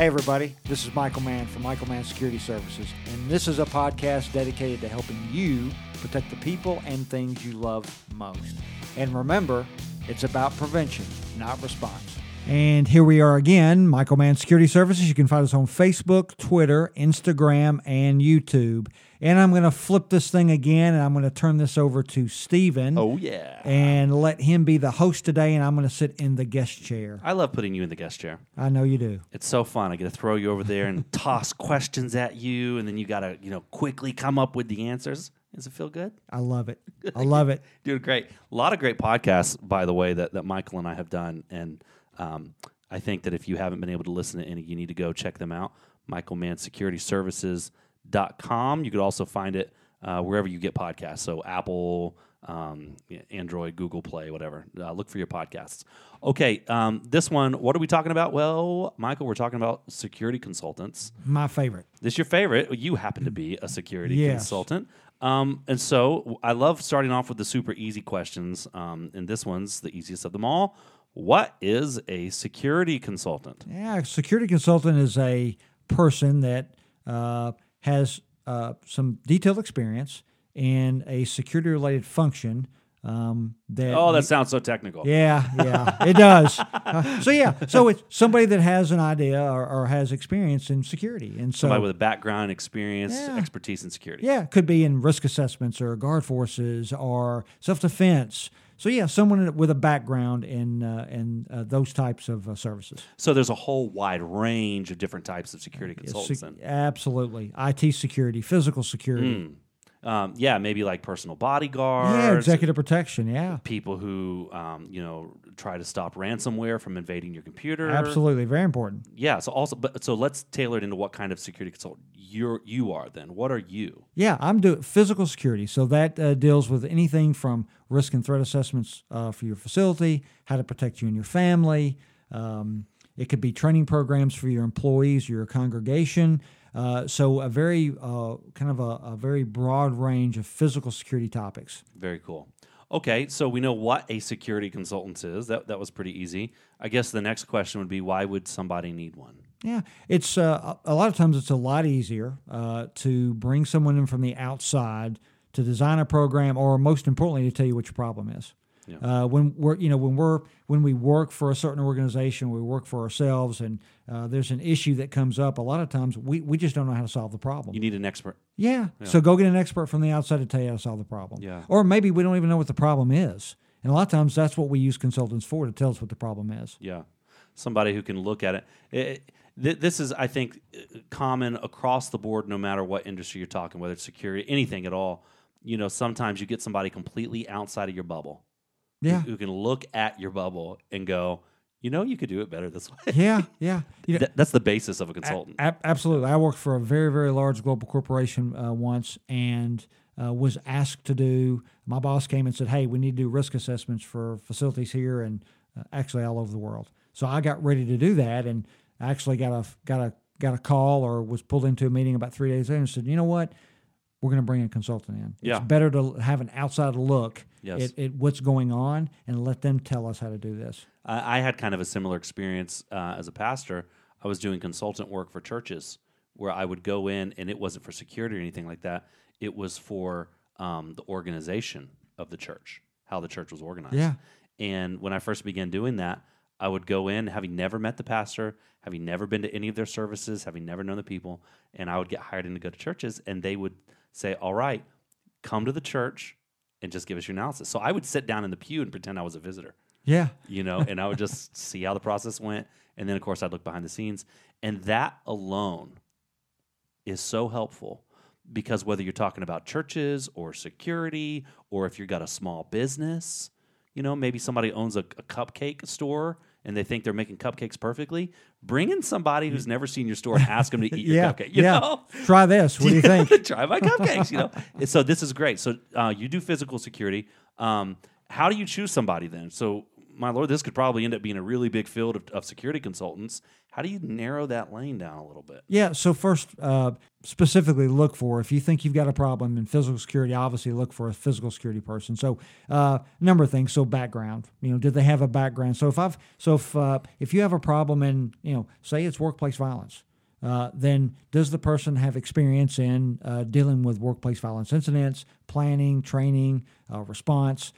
Hey, everybody, this is Michael Mann from Michael Mann Security Services, and this is a podcast dedicated to helping you protect the people and things you love most. And remember, it's about prevention, not response. And here we are again, Michael Mann Security Services. You can find us on Facebook, Twitter, Instagram, and YouTube. And I'm going to flip this thing again, and I'm going to turn this over to Steven. Oh yeah. And let him be the host today, and I'm going to sit in the guest chair. I love putting you in the guest chair. I know you do. It's so fun. I get to throw you over there and toss questions at you, and then you got to, you know, quickly come up with the answers. Does it feel good? I love it. I love it. Dude, great. A lot of great podcasts, by the way, that, that Michael and I have done. And um, I think that if you haven't been able to listen to any, you need to go check them out. Michael Mann Security Services.com. You could also find it uh, wherever you get podcasts. So Apple, um, Android, Google Play, whatever. Uh, look for your podcasts. Okay, um, this one, what are we talking about? Well, Michael, we're talking about security consultants. My favorite. This your favorite. You happen to be a security Yes. consultant. Um, and so I love starting off with the super easy questions. Um, and this one's the easiest of them all. What is a security consultant? Yeah, a security consultant is a person that uh, has uh, some detailed experience in a security related function. Um, that Oh, you- that sounds so technical. Yeah, yeah, it does. Uh, so yeah, so it's somebody that has an idea or, or has experience in security, and so Somebody with a background, experience, Yeah. expertise in security. yeah, it could be in risk assessments or guard forces or self defense. So yeah, someone with a background in uh, in uh, those types of uh, services. So there's a whole wide range of different types of security Sec- consultants. then. absolutely, IT security, physical security, Um, yeah, maybe like personal bodyguards. yeah, executive protection, yeah, People who, um, you know, try to stop ransomware from invading your computer. absolutely, very important. Yeah. So also, but so let's tailor it into what kind of security consultant you're you are. Then what are you? Yeah, I'm doing physical security. So that uh, deals with anything from risk and threat assessments uh, for your facility, how to protect you and your family. Um, it could be training programs for your employees, your congregation. Uh, so a very uh, kind of a, a very broad range of physical security topics. Very cool. Okay, so we know what a security consultant is. That that was pretty easy. I guess the next question would be why would somebody need one? Yeah, it's uh, a lot of times it's a lot easier uh, to bring someone in from the outside to design a program, or most importantly, to tell you what your problem is. Yeah. Uh, when we're you know when we're when we work for a certain organization, we work for ourselves, and uh, there's an issue that comes up. A lot of times we, we just don't know how to solve the problem. You need an expert. yeah. so go get an expert from the outside to tell you how to solve the problem. Yeah. or maybe we don't even know what the problem is, and a lot of times that's what we use consultants for to tell us what the problem is. Yeah, somebody who can look at it. It- th- this is, I think, uh, common across the board, no matter what industry you're talking, whether it's security, anything at all. You know, sometimes you get somebody completely outside of your bubble. Yeah. who, can look at your bubble and go, you know, you could do it better this way. Yeah, yeah. You know, Th- that's the basis of a consultant. A- absolutely. I worked for a very, very large global corporation uh, once and uh, was asked to do. My boss came and said, Hey, we need to do risk assessments for facilities here and uh, actually all over the world. So I got ready to do that and I actually got a, got a, got a call or was pulled into a meeting about three days later and said, You know what? We're going to bring a consultant in. Yeah. It's better to have an outside look Yes. at, at what's going on and let them tell us how to do this. I, I had kind of a similar experience uh, as a pastor. I was doing consultant work for churches where I would go in, and it wasn't for security or anything like that. It was for um, the organization of the church, how the church was organized. Yeah. And when I first began doing that, I would go in, having never met the pastor, having never been to any of their services, having never known the people, and I would get hired in to go to churches, and they would say, "All right, come to the church and just give us your analysis." So I would sit down in the pew and pretend I was a visitor Yeah. you know, and I would just see how the process went. And then, of course, I'd look behind the scenes. And that alone is so helpful because whether you're talking about churches or security, or if you've got a small business, you know, maybe somebody owns a, a cupcake store and they think they're making cupcakes perfectly, bring in somebody who's never seen your store and ask them to eat your Yeah. cupcake. You yeah. know? Try this. What do you think? Try my cupcakes, you know. So this is great. So uh, you do physical security. Um, how do you choose somebody then? So my lord, this could probably end up being a really big field of, of security consultants. How do you narrow that lane down a little bit? Yeah. So first, uh, specifically look for if you think you've got a problem in physical security. Obviously, look for a physical security person. So uh, number of things. So background. You know, did they have a background? So if I've so if uh, if you have a problem in you know, say it's workplace violence. Uh, then does the person have experience in uh, dealing with workplace violence incidents, planning, training, uh, response?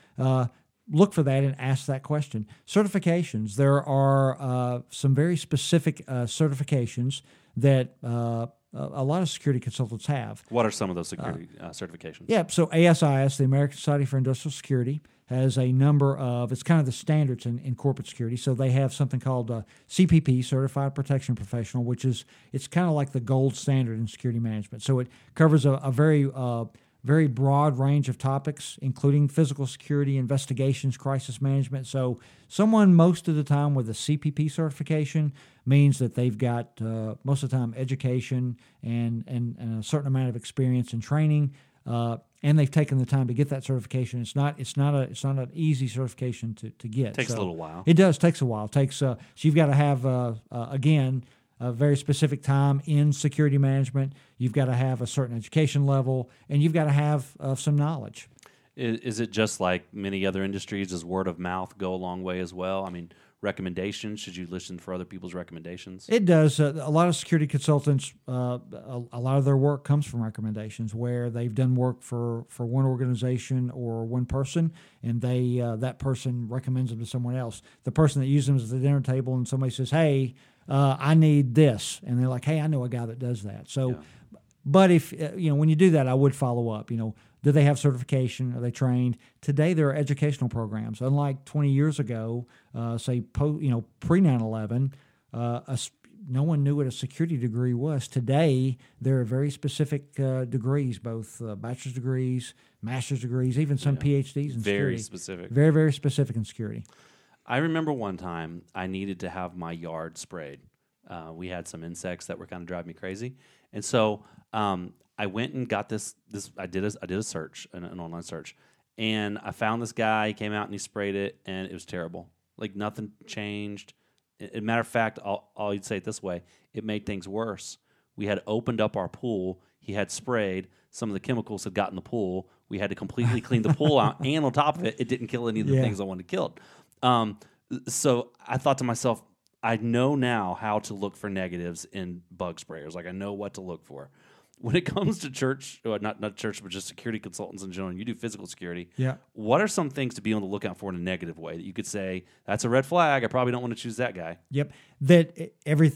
Uh, look for that and ask that question. Certifications. There are uh, some very specific uh, certifications that a lot of security consultants have. What are some of those security certifications? Yeah, so ASIS, the American Society for Industrial Security, has a number of it's kind of the standards in, in corporate security so they have something called uh, cpp certified protection professional which is it's kind of like the gold standard in security management so it covers a, a very uh, very broad range of topics including physical security investigations crisis management so someone most of the time with a cpp certification means that they've got uh, most of the time education and, and, and a certain amount of experience and training uh, and they've taken the time to get that certification. It's not it's not a it's not an easy certification to, to get. It takes so a little while. It does takes a while. It takes uh, so you've got to have uh, uh, again a very specific time in security management. You've got to have a certain education level, and you've got to have uh, some knowledge. Is, is it just like many other industries? Does word of mouth go a long way as well? I mean, recommendations? Should you listen for other people's recommendations? It does. Uh, a lot of security consultants, uh, a, a, lot of their work comes from recommendations where they've done work for, for one organization or one person, and they uh, that person recommends them to someone else. The person that uses them at the dinner table, and somebody says, "Hey, uh, I need this," and they're like, "Hey, I know a guy that does that." So. Yeah. But if uh, you know when you do that, I would follow up. You know, do they have certification? Are they trained? Today, there are educational programs. Unlike 20 years ago, uh, say, po- you know, pre 9 11, uh, no one knew what a security degree was. Today, there are very specific uh, degrees, both uh, bachelor's degrees, master's degrees, even some yeah. PhDs in very security. Very specific. Very, very specific in security. I remember one time I needed to have my yard sprayed. Uh, we had some insects that were kind of driving me crazy, and so um, I went and got this. This I did a I did a search, an, an online search, and I found this guy. He came out and he sprayed it, and it was terrible. Like nothing changed. As a matter of fact, I'll, I'll say it this way: it made things worse. We had opened up our pool. He had sprayed. Some of the chemicals had gotten the pool. We had to completely clean the pool out, and on top of it, it didn't kill any of the yeah. things I wanted killed. Um, so I thought to myself, I know now how to look for negatives in bug sprayers. Like I know what to look for when it comes to church, well, not not church, but just security consultants in general, you do physical security. Yeah. What are some things to be on the lookout for in a negative way that you could say that's a red flag? I probably don't want to choose that guy. Yep. That every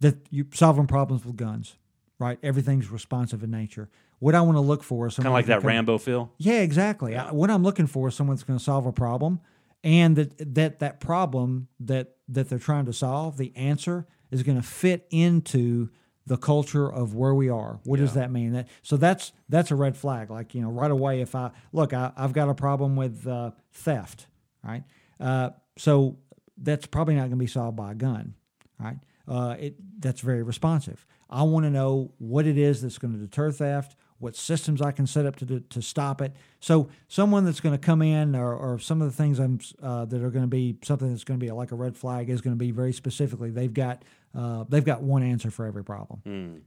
that you solving problems with guns, right? Everything's responsive in nature. What I want to look for is kind of like that come, Rambo feel. Yeah, exactly. I, what I'm looking for is someone that's going to solve a problem, and that that that problem that that they're trying to solve, the answer is going to fit into the culture of where we are. What yeah. does that mean? That so that's that's a red flag. Like you know, right away, if I look, I, have got a problem with uh, theft, right? Uh, so that's probably not going to be solved by a gun, right? Uh, it that's very responsive. I want to know what it is that's going to deter theft what systems I can set up to to stop it. So someone that's going to come in, or, or some of the things I'm uh, that are going to be something that's going to be like a red flag is going to be very specifically. They've got uh, they've got one answer for every problem. Mm.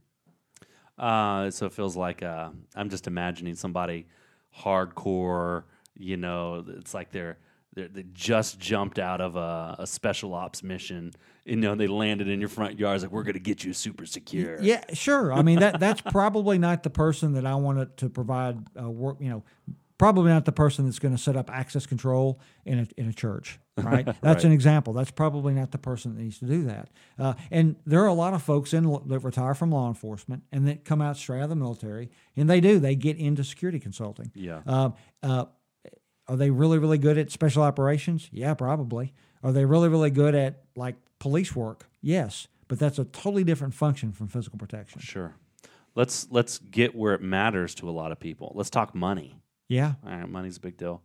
Uh, so it feels like uh, I'm just imagining somebody hardcore. You know, it's like they're they just jumped out of a, a, special ops mission. You know, they landed in your front yard. It's like we're going to get you super secure. Yeah, sure. I mean that that's probably not the person that I wanted to provide uh, work. You know, probably not the person that's going to set up access control in a in a church. Right. That's right. an example. That's probably not the person that needs to do that. Uh, and there are a lot of folks in that retire from law enforcement and that come out straight out of the military, and they do. They get into security consulting. Yeah. Uh, uh, are they really, really good at special operations? Yeah, probably. Are they really, really good at like police work? Yes, but that's a totally different function from physical protection. Sure. Let's let's get where it matters to a lot of people. Let's talk money. Yeah. All right, money's a big deal.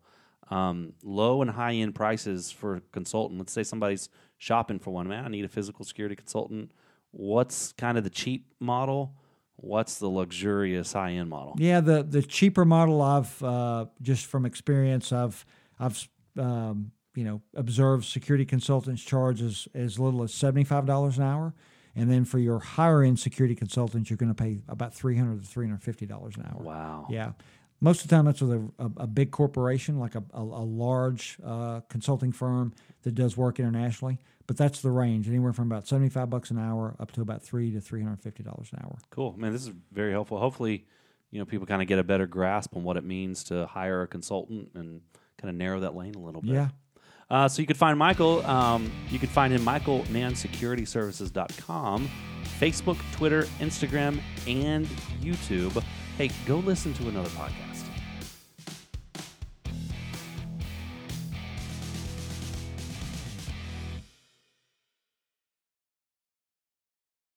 Um, low and high end prices for a consultant. Let's say somebody's shopping for one. Man, I need a physical security consultant. What's kind of the cheap model? What's the luxurious high end model? Yeah, the the cheaper model I've uh, just from experience I've I've um, you know, observe security consultants charge as, as little as $75 an hour. And then for your higher end security consultants, you're going to pay about 300 to $350 an hour. Wow. Yeah. Most of the time, that's with a, a, a big corporation, like a, a, a large uh, consulting firm that does work internationally. But that's the range, anywhere from about seventy-five bucks an hour up to about three to three hundred fifty dollars an hour. Cool, man. This is very helpful. Hopefully, you know, people kind of get a better grasp on what it means to hire a consultant and kind of narrow that lane a little bit. Yeah. Uh, so you could find Michael. Um, you could find him michaelmansecurityservices.com, Facebook, Twitter, Instagram, and YouTube. Hey, go listen to another podcast.